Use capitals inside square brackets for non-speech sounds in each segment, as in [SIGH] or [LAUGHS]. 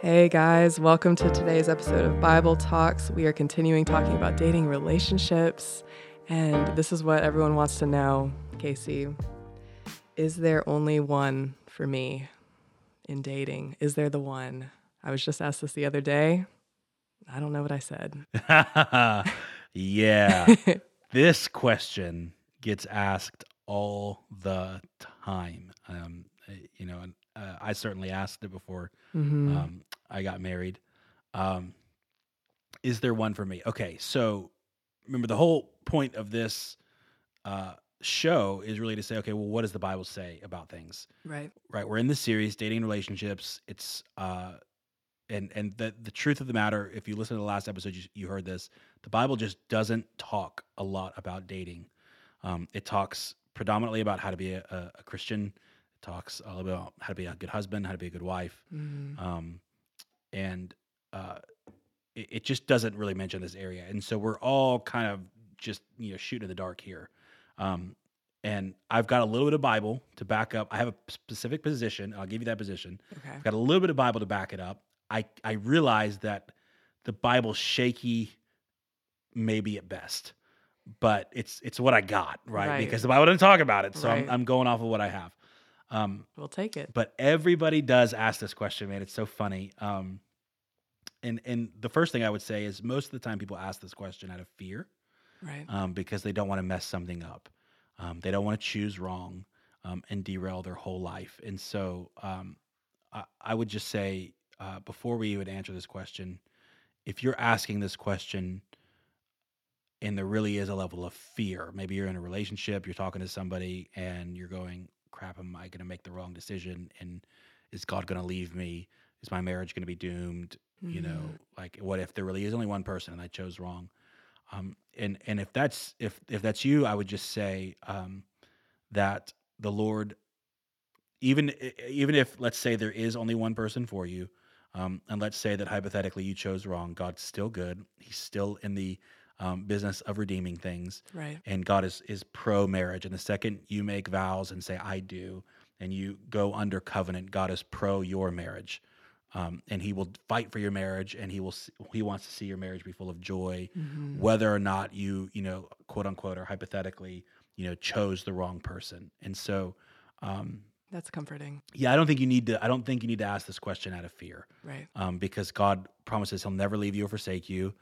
Hey guys, welcome to today's episode of Bible Talks. We are continuing talking about dating relationships, and this is what everyone wants to know. Casey, is there only one for me in dating? Is there the one? I was just asked this the other day. I don't know what I said. [LAUGHS] yeah. [LAUGHS] this question gets asked all the time. Um, you know, and uh, I certainly asked it before Mhm. um, I got married. Um, is there one for me? Okay, so remember the whole point of this uh, show is really to say, okay, well, what does the Bible say about things? right. Right, we're in this series, dating relationships. It's uh, and and the the truth of the matter, if you listen to the last episode, you, you heard this. The Bible just doesn't talk a lot about dating. Um, it talks predominantly about how to be a, a Christian. Talks a little bit about how to be a good husband, how to be a good wife, Mhm. um, and uh, it, it just doesn't really mention this area. And so we're all kind of just you know shooting in the dark here. Um, and I've got a little bit of Bible to back up. I have a specific position. I'll give you that position. Okay. I've got a little bit of Bible to back it up. I I realize that the Bible's shaky, maybe at best, but it's it's what I got right, Right. because the Bible doesn't talk about it, so Right. I'm, I'm going off of what I have. Um, We'll take it. but everybody does ask this question, man. It's so funny. Um, and and the first thing I would say is most of the time people ask this question out of fear Right. um, because they don't want to mess something up. Um, they don't want to choose wrong um, and derail their whole life. And so um, I, I would just say uh, before we even answer this question, if you're asking this question and there really is a level of fear, maybe you're in a relationship, you're talking to somebody, and you're going, crap, am I going to make the wrong decision? And is God going to leave me? Is my marriage going to be doomed? You know, Mhm. like what if there really is only one person and I chose wrong? Um, and and if that's if if that's you, I would just say um, that the Lord, even even if let's say there is only one person for you, um, and let's say that hypothetically you chose wrong, God's still good. He's still in the um, business of redeeming things, Right. and God is is pro marriage. And the second you make vows and say I do, and you go under covenant, God is pro your marriage. Um, and he will fight for your marriage, and he will. He wants to see your marriage be full of joy, Mhm. whether or not you, you know, quote unquote, or hypothetically, you know, chose the wrong person. And so, um, That's comforting. yeah, I don't think you need to. I don't think you need to ask this question out of fear, Right. um, because God promises He'll never leave you or forsake you.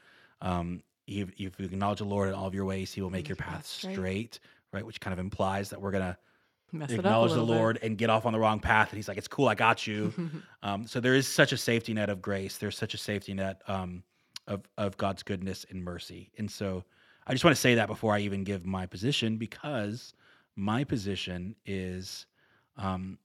If, if you acknowledge the Lord in all of your ways, He will make your path straight. Right, which kind of implies that we're gonna Mess it up a acknowledge the little bit. Lord and get off on the wrong path. And He's like, "It's cool, I got you." [LAUGHS] um, so there is such a safety net of grace. There's such a safety net um, of of God's goodness and mercy. And so I just want to say that before I even give my position, because my position is um,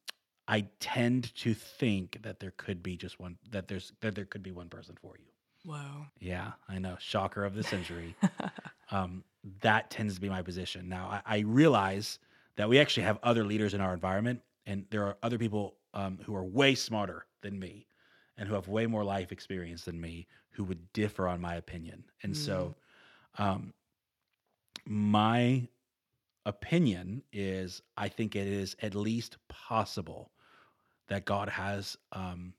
I tend to think that there could be just one that there's that there could be one person for you. Whoa. Yeah, I know, shocker of the century. [LAUGHS] um, that tends to be my position. Now I, I realize that we actually have other leaders in our environment, and there are other people um, who are way smarter than me and who have way more life experience than me who would differ on my opinion. And so, um, my opinion is I think it is at least possible that God has um,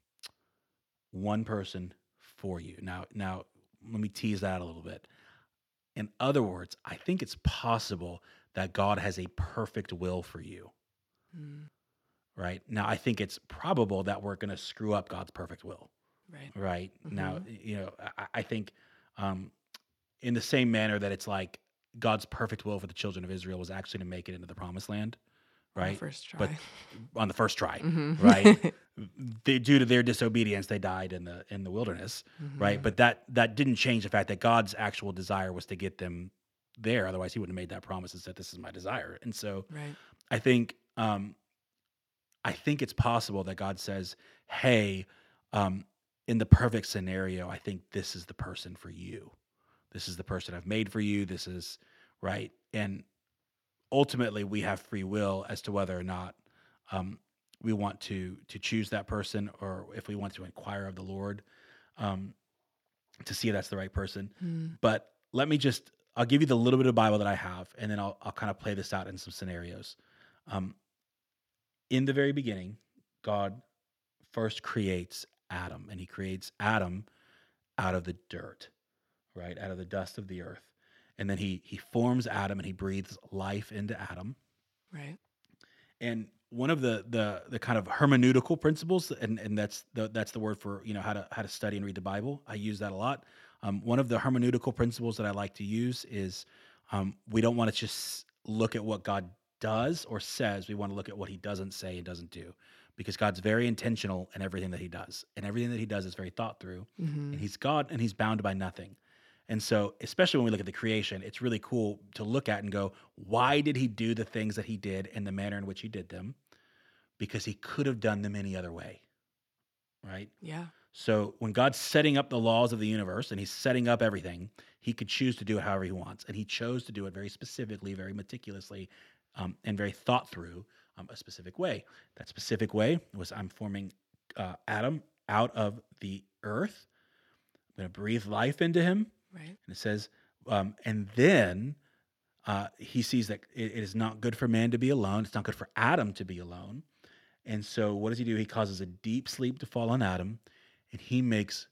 one person for you. Now, now let me tease that a little bit. In other words, I think it's possible that God has a perfect will for you. Mm, Right now, I think it's probable that we're going to screw up God's perfect will. Right. Right now, Mhm. you know, I, I think um, in the same manner that it's like God's perfect will for the children of Israel was actually to make it into the promised land. On the Right. First try. But on the first try, Mhm. right? [LAUGHS] they, due to their disobedience, they died in the in the wilderness, right? Mhm. But that that didn't change the fact that God's actual desire was to get them there. Otherwise, He wouldn't have made that promise and said, "This is my desire." And so, Right. I think um, I think it's possible that God says, "Hey, um, in the perfect scenario, I think this is the person for you. This is the person I've made for you. This is right." And ultimately, we have free will as to whether or not um, we want to to choose that person, or if we want to inquire of the Lord um, to see if that's the right person. Mm, But let me just I'll give you the little bit of Bible that I have, and then I'll I'll kind of play this out in some scenarios. Um, in the very beginning, God first creates Adam, and he creates Adam out of the dirt, right? Out of the dust of the earth. And then he he forms Adam and he breathes life into Adam. Right. And one of the the the kind of hermeneutical principles, and and that's the that's the word for you know how to how to study and read the Bible. I use that a lot. Um, one of the hermeneutical principles that I like to use is um, we don't want to just look at what God does or says. We want to look at what He doesn't say and doesn't do, because God's very intentional in everything that He does, and everything that He does is very thought through. Mm-hmm. And He's God, and He's bound by nothing. And so, especially when we look at the creation, it's really cool to look at and go, why did he do the things that he did in the manner in which he did them? Because he could have done them any other way. Right? Yeah. So, when God's setting up the laws of the universe and he's setting up everything, he could choose to do it however he wants. And he chose to do it very specifically, very meticulously, um, and very thought through um, a specific way. That specific way was I'm forming uh, Adam out of the earth. I'm going to breathe life into him. Right. And it says, um, and then uh, he sees that it, it is not good for man to be alone. It's not good for Adam to be alone. And so, what does he do? He causes a deep sleep to fall on Adam, and he makes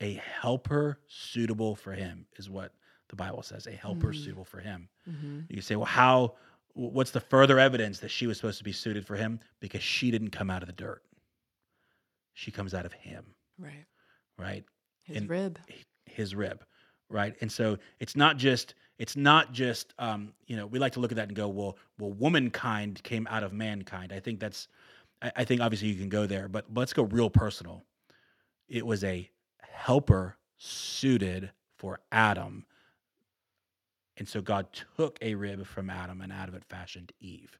a helper suitable for him, is what the Bible says a helper Mm. suitable for him. Mm-hmm. You say, well, how? What's the further evidence that she was supposed to be suited for him? Because she didn't come out of the dirt. She comes out of him, Right. right? His And- rib. his rib right? And so it's not just it's not just um you know we like to look at that and go well well womankind came out of mankind. I think that's i, I think obviously you can go there but let's go real personal. It was a helper suited for adam. And so god took a rib from adam and out of it fashioned eve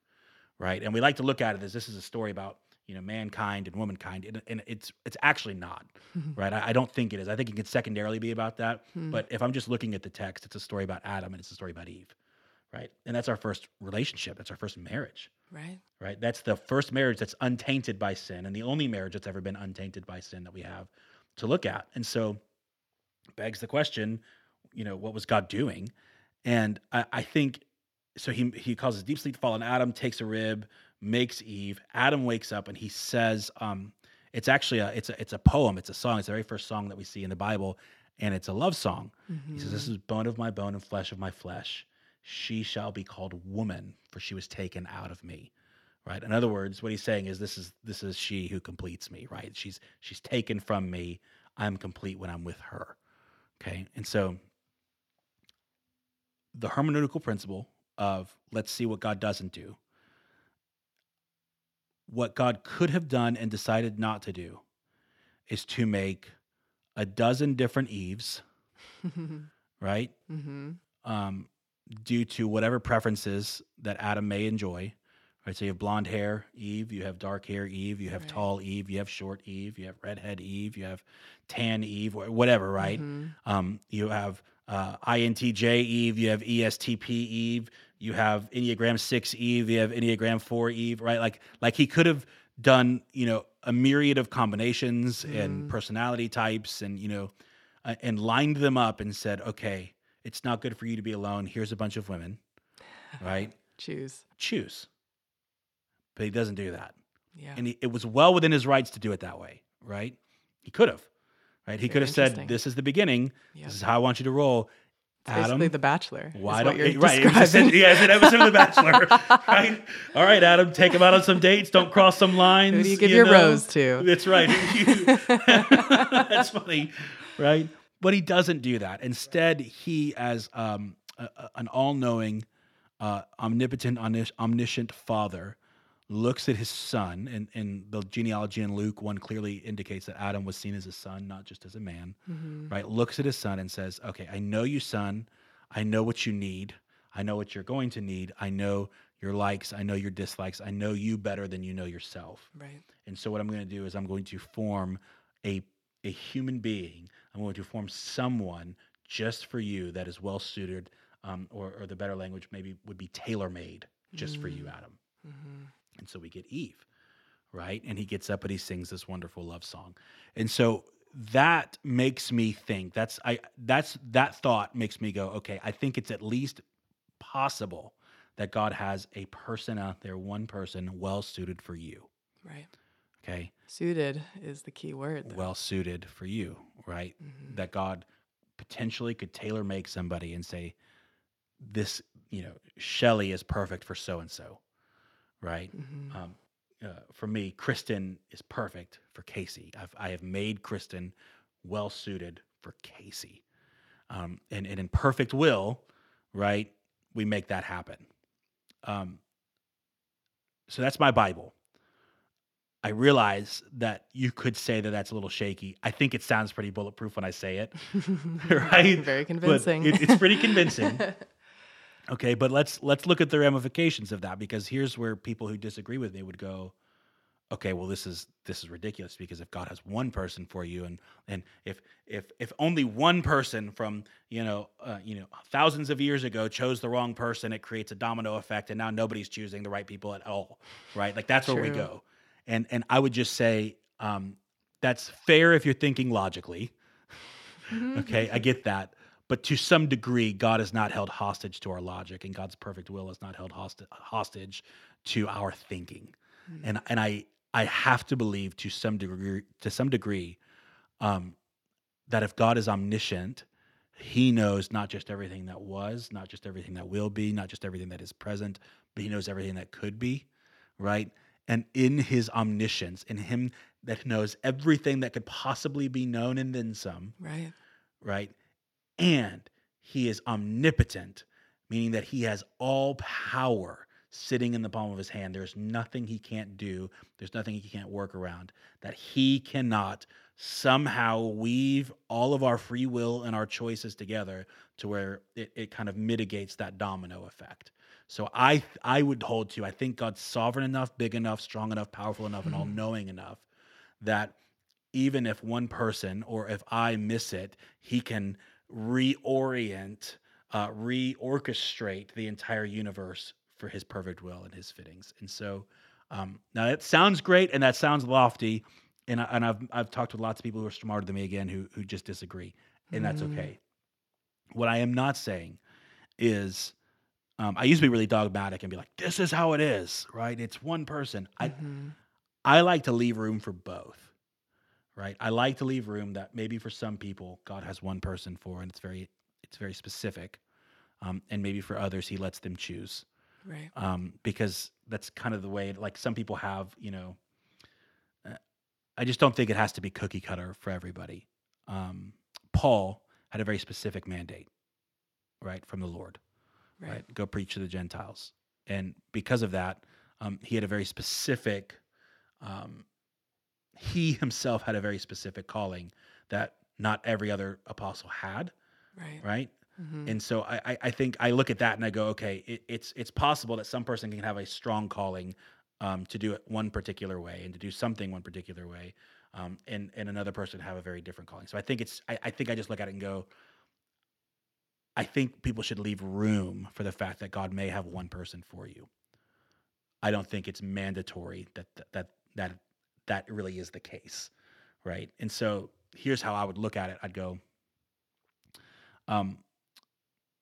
right? And we like to look at it as this is a story about you know mankind and womankind and, and it's it's actually not right I, I don't think it is i think it can secondarily be about that Hmm. but if I'm just looking at the text, it's a story about Adam and it's a story about Eve, right? And that's our first relationship. That's our first marriage, right. right? That's the first marriage that's untainted by sin and the only marriage that's ever been untainted by sin that we have to look at. And so begs the question, you know, what was God doing? And I, I think so he he causes deep sleep to fall on Adam, takes a rib, makes Eve. Adam wakes up and he says, um, it's actually a it's a it's a poem, it's a song, it's the very first song that we see in the Bible, and it's a love song. He says, This Mhm. is bone of my bone and flesh of my flesh. She shall be called woman, for she was taken out of me. Right. In other words, what he's saying is this is this is she who completes me, right? She's she's taken from me. I'm complete when I'm with her. Okay. And so the hermeneutical principle of let's see what God doesn't do. What God could have done and decided not to do is to make a dozen different Eves, [LAUGHS] right? mm-hmm. um, due to whatever preferences that Adam may enjoy. Right, so you have blonde hair, Eve. You have dark hair, Eve. You have Right. tall Eve. You have short Eve. You have redhead Eve. You have tan Eve. Whatever, right? Mhm. Um, you have uh, INTJ Eve. You have ESTP Eve. You have Enneagram Six Eve. You have Enneagram Four Eve. Right? Like, like he could have done, you know, a myriad of combinations and Mhm. personality types, and you know, uh, and lined them up and said, okay, it's not good for you to be alone. Here's a bunch of women, right? Choose. Choose. But he doesn't do that, Yeah. and he, it was well within his rights to do it that way, right? He could have, right? He could have said, "This is the beginning. yeah. This is how I want you to roll." It's basically Adam, The Bachelor. why don't you're you right? It was just- describing. yeah, it's an episode of The Bachelor, [LAUGHS] right? All right, Adam, take him out on some dates. Don't cross some lines. Who do you give your know? rose to? That's right. [LAUGHS] [LAUGHS] That's funny, right? But he doesn't do that. Instead, he, as um, a, a- an all-knowing, uh, omnipotent, omnis- omniscient Father, looks at his son, and, and the genealogy in Luke one clearly indicates that Adam was seen as a son, not just as a man. Mhm. Right? Looks at his son and says, "Okay, I know you, son. I know what you need. I know what you're going to need. I know your likes. I know your dislikes. I know you better than you know yourself." Right. And so what I'm going to do is I'm going to form a a human being. I'm going to form someone just for you that is well suited, um, or, or the better language maybe would be tailor made just for you, Mm. Adam. Mhm. And so we get Eve, right? And he gets up and he sings this wonderful love song. And so that makes me think that's I that's that thought makes me go, okay, I think it's at least possible that God has a person out there, one person well suited for you. Right. Okay. Suited is the key word. though. Well suited for you, right? Mhm. That God potentially could tailor make somebody and say, this, you know, Shelley is perfect for so and so, right? Mhm. Um, uh, for me, Kristen is perfect for Casey. I've, I have made Kristen well suited for Casey. Um, and, and in perfect will, right, we make that happen. Um, so that's my Bible. I realize that you could say that that's a little shaky. I think it sounds pretty bulletproof when I say it, [LAUGHS] [LAUGHS] right? Very convincing. it- it's pretty convincing. [LAUGHS] Okay, but let's let's look at the ramifications of that because here's where people who disagree with me would go, okay, well this is this is ridiculous because if God has one person for you and and if if if only one person from you know uh, you know thousands of years ago chose the wrong person, it creates a domino effect, and now nobody's choosing the right people at all, right? Like that's where we go, and and I would just say um, that's fair if you're thinking logically. Okay, I get that. But to some degree, God is not held hostage to our logic, and God's perfect will is not held hosti- hostage to our thinking. Mhm. And and I I have to believe to some degree to some degree um, that if God is omniscient, He knows not just everything that was, not just everything that will be, not just everything that is present, but He knows everything that could be, right? And in His omniscience, in Him that knows everything that could possibly be known and then some, Right. right? And he is omnipotent, meaning that he has all power sitting in the palm of his hand. There's nothing he can't do, there's nothing he can't work around, that he cannot somehow weave all of our free will and our choices together to where it, it kind of mitigates that domino effect. So I I would hold to I think God's sovereign enough, big enough, strong enough, powerful enough, and mm-hmm. all knowing enough that even if one person or if I miss it, he can reorient, uh, reorchestrate the entire universe for his perfect will and his fittings. And so um, now that sounds great and that sounds lofty. And, I, and I've, I've talked with lots of people who are smarter than me again who, who just disagree. And that's Mm. okay. What I am not saying is um, I used to be really dogmatic and be like, this is how it is, right? It's one person. I, Mhm. I like to leave room for both, right? I like to leave room that maybe for some people God has one person for, and it's very it's very specific, um, and maybe for others He lets them choose, Right. um, because that's kind of the way. Like some people have, you know, uh, I just don't think it has to be cookie cutter for everybody. Um, Paul had a very specific mandate, right, from the Lord Right. right. Go preach to the Gentiles. And because of that, um, he had a very specific, um, he himself had a very specific calling that not every other apostle had, Right. right? Mhm. And so I, I, I think I look at that and I go, okay, it, it's it's possible that some person can have a strong calling um, to do it one particular way and to do something one particular way, um, and and another person have a very different calling. So I think it's I, I think I just look at it and go, I think people should leave room for the fact that God may have one person for you. I don't think it's mandatory that that that that really is the case, right? And so here's how I would look at it. I'd go, um,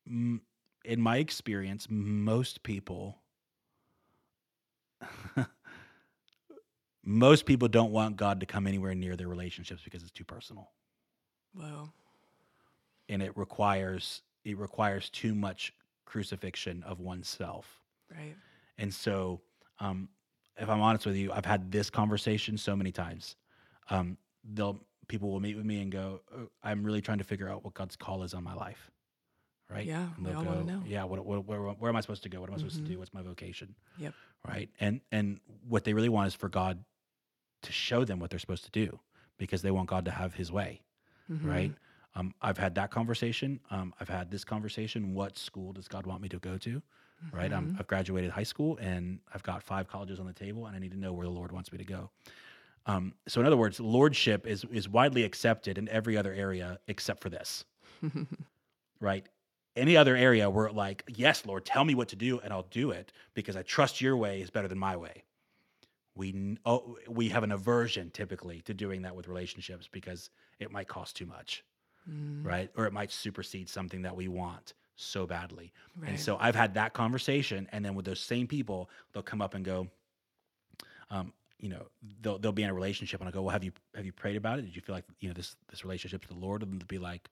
m- in my experience, most people, [LAUGHS] most people don't want God to come anywhere near their relationships because it's too personal, Whoa. and it requires it requires too much crucifixion of oneself. Right. And so, um, if I'm honest with you, I've had this conversation so many times. Um, they'll people will meet with me and go, "Oh, "I'm really trying to figure out what God's call is on my life." Right? Yeah, And we they'll all go, know. Yeah. What, what, where, where am I supposed to go? What am I supposed Mhm. to do? What's my vocation? Yep. Right? And and what they really want is for God to show them what they're supposed to do because they want God to have His way right? Mhm. Um, I've had that conversation. Um, I've had this conversation. What school does God want me to go to? Right? I'm, Mhm. I've graduated high school and I've got five colleges on the table, and I need to know where the Lord wants me to go. Um, so, in other words, lordship is is widely accepted in every other area except for this, [LAUGHS] right? Any other area where like, yes, Lord, tell me what to do, and I'll do it because I trust your way is better than my way. We oh, we have an aversion typically to doing that with relationships because it might cost too much Mm, right? Or it might supersede something that we want so badly. right. And so I've had that conversation, and then with those same people, they'll come up and go, um, you know, they'll they'll be in a relationship, and I go, well, have you have you prayed about it? Did you feel like you know this this relationship to the Lord? And they'll be like,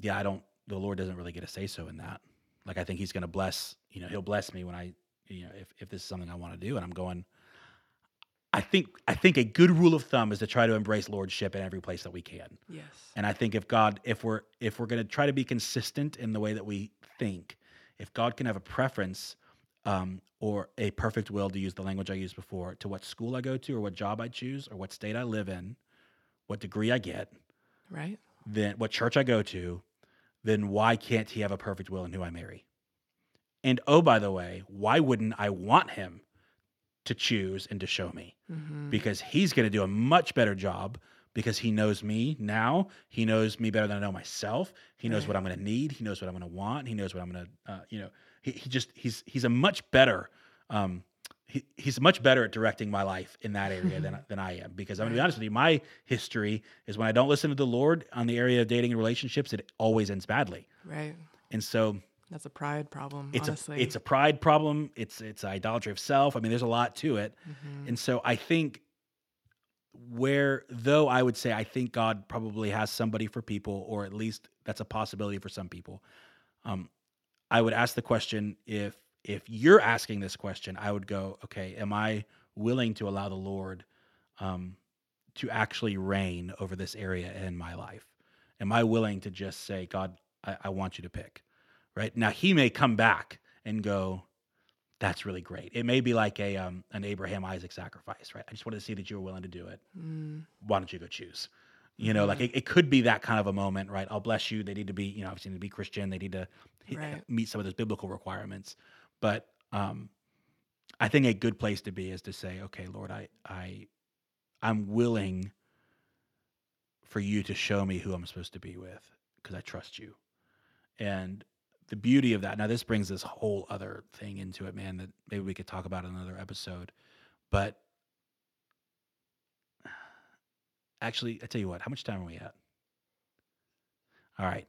yeah, I don't. The Lord doesn't really get a say so in that. Like I think He's going to bless. You know, He'll bless me when I, you know, if if this is something I want to do, and I'm going. I think I think a good rule of thumb is to try to embrace lordship in every place that we can. Yes. And I think if God, if we're if we're going to try to be consistent in the way that we think, if God can have a preference um, or a perfect will, to use the language I used before, to what school I go to, or what job I choose, or what state I live in, what degree I get, Right. then what church I go to, then why can't He have a perfect will in who I marry? And oh, by the way, why wouldn't I want Him to choose and to show me? Mm-hmm. because he's going to do a much better job because he knows me now. He knows me better than I know myself. He knows Right. what I'm going to need. He knows what I'm going to want. He knows what I'm going to, uh, you know, he, he just, he's, he's a much better, um, he, he's much better at directing my life in that area than, [LAUGHS] than I am because I'm going to be honest with you. My history is when I don't listen to the Lord on the area of dating and relationships, it always ends badly. Right. And so That's a pride problem. it's honestly. a it's a pride problem. It's it's idolatry of self. I mean, there's a lot to it. Mhm. And so I think where though I would say I think God probably has somebody for people, or at least that's a possibility for some people. Um, I would ask the question if if you're asking this question, I would go, okay, am I willing to allow the Lord um, to actually reign over this area in my life? Am I willing to just say, God, I, I want you to pick? Right now, He may come back and go, that's really great. It may be like a um, an Abraham Isaac sacrifice, right? I just wanted to see that you were willing to do it. Mm, Why don't you go choose? You know, like it, it could be that kind of a moment, right? I'll bless you. They need to be, you know, obviously need to be Christian. They need to Right. meet some of those biblical requirements. But um, I think a good place to be is to say, okay, Lord, I I I'm willing for you to show me who I'm supposed to be with because I trust you. And the beauty of that, now this brings this whole other thing into it, man, that maybe we could talk about in another episode. But actually, I tell you what, how much time are we at? All right.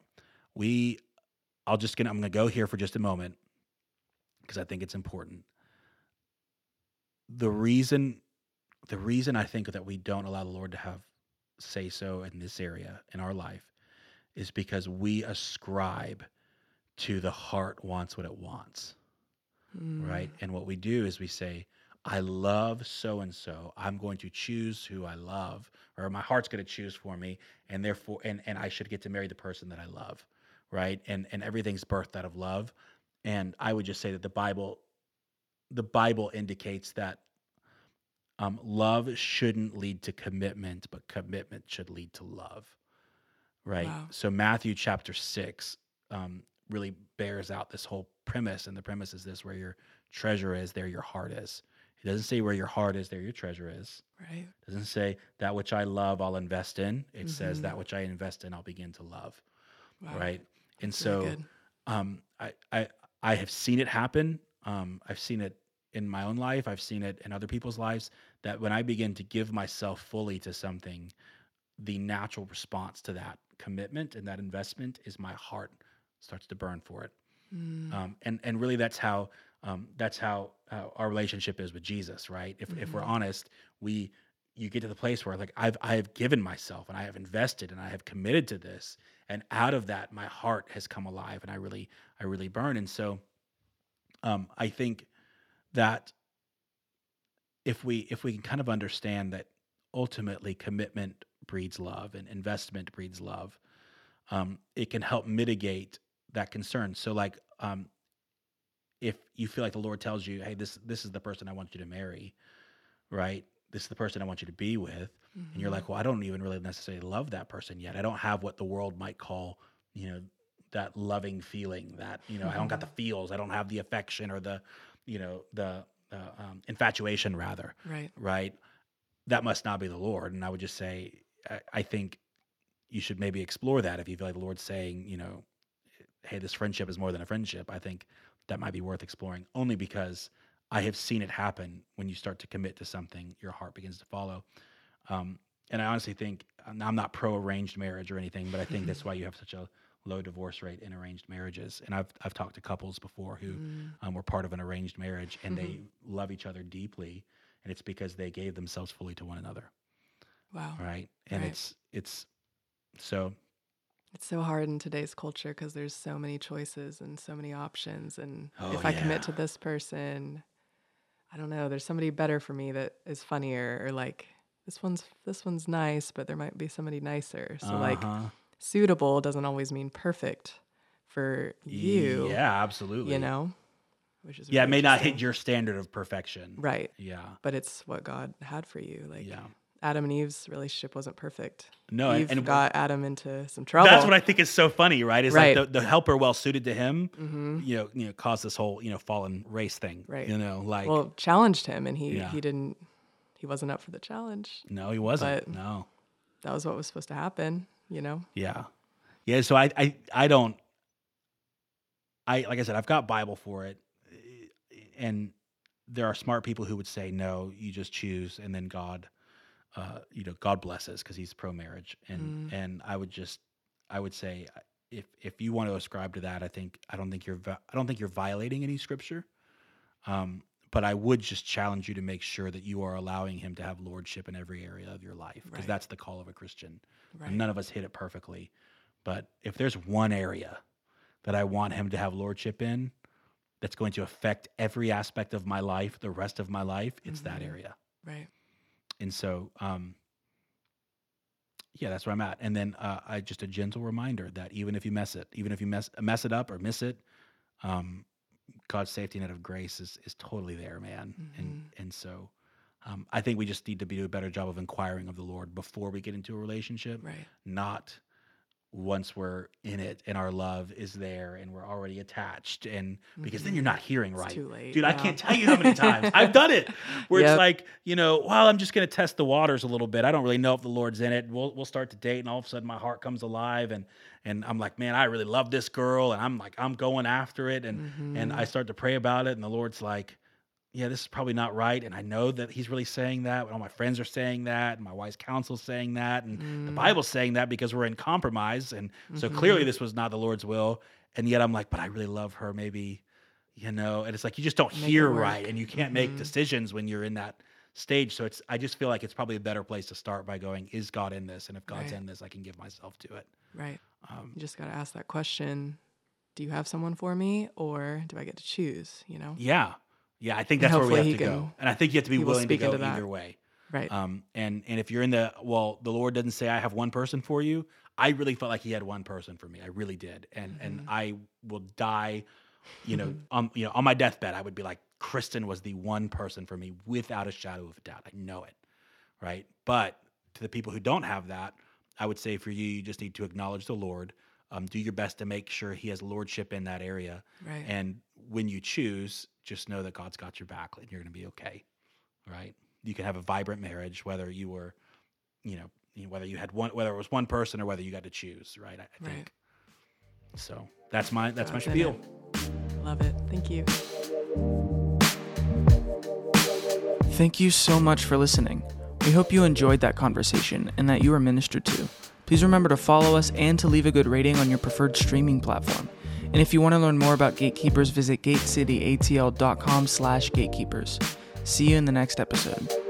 We I'll just gonna I'm gonna go here for just a moment because I think it's important. The reason the reason I think that we don't allow the Lord to have say so in this area in our life is because we ascribe to the heart wants what it wants, mm, right? And what we do is we say, I love so and so. I'm going to choose who I love, or my heart's going to choose for me, and therefore, and and I should get to marry the person that I love, right? And and everything's birthed out of love. And I would just say that the Bible, the Bible indicates that um, love shouldn't lead to commitment, but commitment should lead to love, right? Wow. So Matthew chapter six um, really bears out this whole premise, and the premise is this: where your treasure is, there your heart is. It doesn't say where your heart is, there your treasure is. Right. It doesn't say that which I love, I'll invest in. It says Mhm. that which I invest in, I'll begin to love. Wow. Right. And That's so um, I, I I have seen it happen. Um, I've seen it in my own life. I've seen it in other people's lives. That when I begin to give myself fully to something, the natural response to that commitment and that investment is my heart starts to burn for it. Mm, Um, and and really, that's how um, that's how uh, our relationship is with Jesus, right? If if we're Mhm. honest, we you get to the place where like I've I have given myself and I have invested and I have committed to this, and out of that, my heart has come alive, and I really I really burn. And so, um, I think that if we if we can kind of understand that ultimately commitment breeds love and investment breeds love, um, it can help mitigate that concern. So like um, if you feel like the Lord tells you, hey, this this is the person I want you to marry, right? This is the person I want you to be with. And you're like, well, I don't even really necessarily love that person yet. I don't have what the world might call, you know, that loving feeling that, you know, I don't got the feels. I don't have the affection or the, you know, the uh, um, infatuation rather right. right? That must not be the Lord. And I would just say, I, I think you should maybe explore that if you feel like the Lord's saying, you know, hey, this friendship is more than a friendship. I think that might be worth exploring only because I have seen it happen when you start to commit to something, your heart begins to follow. Um, and I honestly think I'm not pro arranged marriage or anything, but I think that's [LAUGHS] why you have such a low divorce rate in arranged marriages. And I've I've talked to couples before who Mm, um, were part of an arranged marriage and they Mhm. love each other deeply. and it's because they gave themselves fully to one another, Wow. right? And Right. it's it's so It's so hard in today's culture because there's so many choices and so many options. And Oh, if I commit to this person, I don't know. There's somebody better for me that is funnier, or like this one's this one's nice, but there might be somebody nicer. So like uh-huh. suitable doesn't always mean perfect for you. yeah, absolutely. You know, which is yeah, it may not hit your standard of perfection, right, Yeah, but it's what God had for you. Like yeah. Adam and Eve's relationship wasn't perfect. No, Eve and got Adam into some trouble. That's what I think is so funny, right? Is Right. like the, the helper well suited to him, hmm you know, you know, caused this whole you know fallen race thing, Right. You know, like well challenged him and he Yeah. he didn't he wasn't up for the challenge no, he wasn't. but- no, that was what was supposed to happen you know yeah, yeah. So I, I, I don't. I like I said, I've got Bible for it, and there are smart people who would say no, you just choose, and then God, uh, you know, God blesses because He's pro marriage, and Mm. and I would just, I would say, if if you want to ascribe to that, I think I don't think you're I don't think you're violating any scripture, um, but I would just challenge you to make sure that you are allowing Him to have lordship in every area of your life because Right. that's the call of a Christian. right none of us hit it perfectly, but if there's one area that I want Him to have lordship in, that's going to affect every aspect of my life, the rest of my life, it's that Mhm. area. right And so, um, yeah, that's where I'm at. And then uh, I just a gentle reminder that even if you mess it, even if you mess mess it up or miss it, um, God's safety net of grace is is totally there, man. And and so, um, I think we just need to be do a better job of inquiring of the Lord before we get into a relationship, right not once we're in it and our love is there and we're already attached and because then you're not hearing Mm-hmm. Right dude i can't tell you how many times [LAUGHS] i've done it where Yep. it's like you know well i'm just going to test the waters a little bit i don't really know if the lord's in it we'll, we'll start to date and all of a sudden my heart comes alive and and i'm like man i really love this girl and i'm like i'm going after it and and Mm-hmm. i start to pray about it and the lord's like yeah, this is probably not right. And I know that he's really saying that. And all my friends are saying that. And my wife's counsel's saying that. And Mm. the Bible's saying that because we're in compromise. And so clearly this was not the Lord's will. And yet I'm like, but I really love her. Maybe, you know, and it's like you just don't Make hear right. And you can't make Mhm. decisions when you're in that stage. So it's, I just feel like it's probably a better place to start by going, is God in this? And if God's Right. in this, I can give myself to it. right Um, you just got to ask that question do you have someone for me or do i get to choose you know yeah. Yeah. I think that's where we have to he go. And I think you have to be willing to go either way. right Um, and and if you're in the well, the Lord doesn't say I have one person for you. I really felt like He had one person for me. I really did, and and Mm-hmm. I will die, you know, on you know on my deathbed. I would be like, Kristen was the one person for me without a shadow of a doubt. I know it, right? But to the people who don't have that, I would say for you, you just need to acknowledge the Lord. Um, do your best to make sure He has lordship in that area, right and when you choose, just know that God's got your back and you're going to be okay. Right? You can have a vibrant marriage whether you were, you know, whether you had one, whether it was one person or whether you got to choose. Right? I, I Right. think. So that's my that's my God's in spiel. it. love it thank you Thank you so much for listening. We hope you enjoyed that conversation and that you were ministered to. Please remember to follow us and to leave a good rating on your preferred streaming platform. And if you want to learn more about Gatekeepers, visit gatecityatl.com slash gatekeepers. See you in the next episode.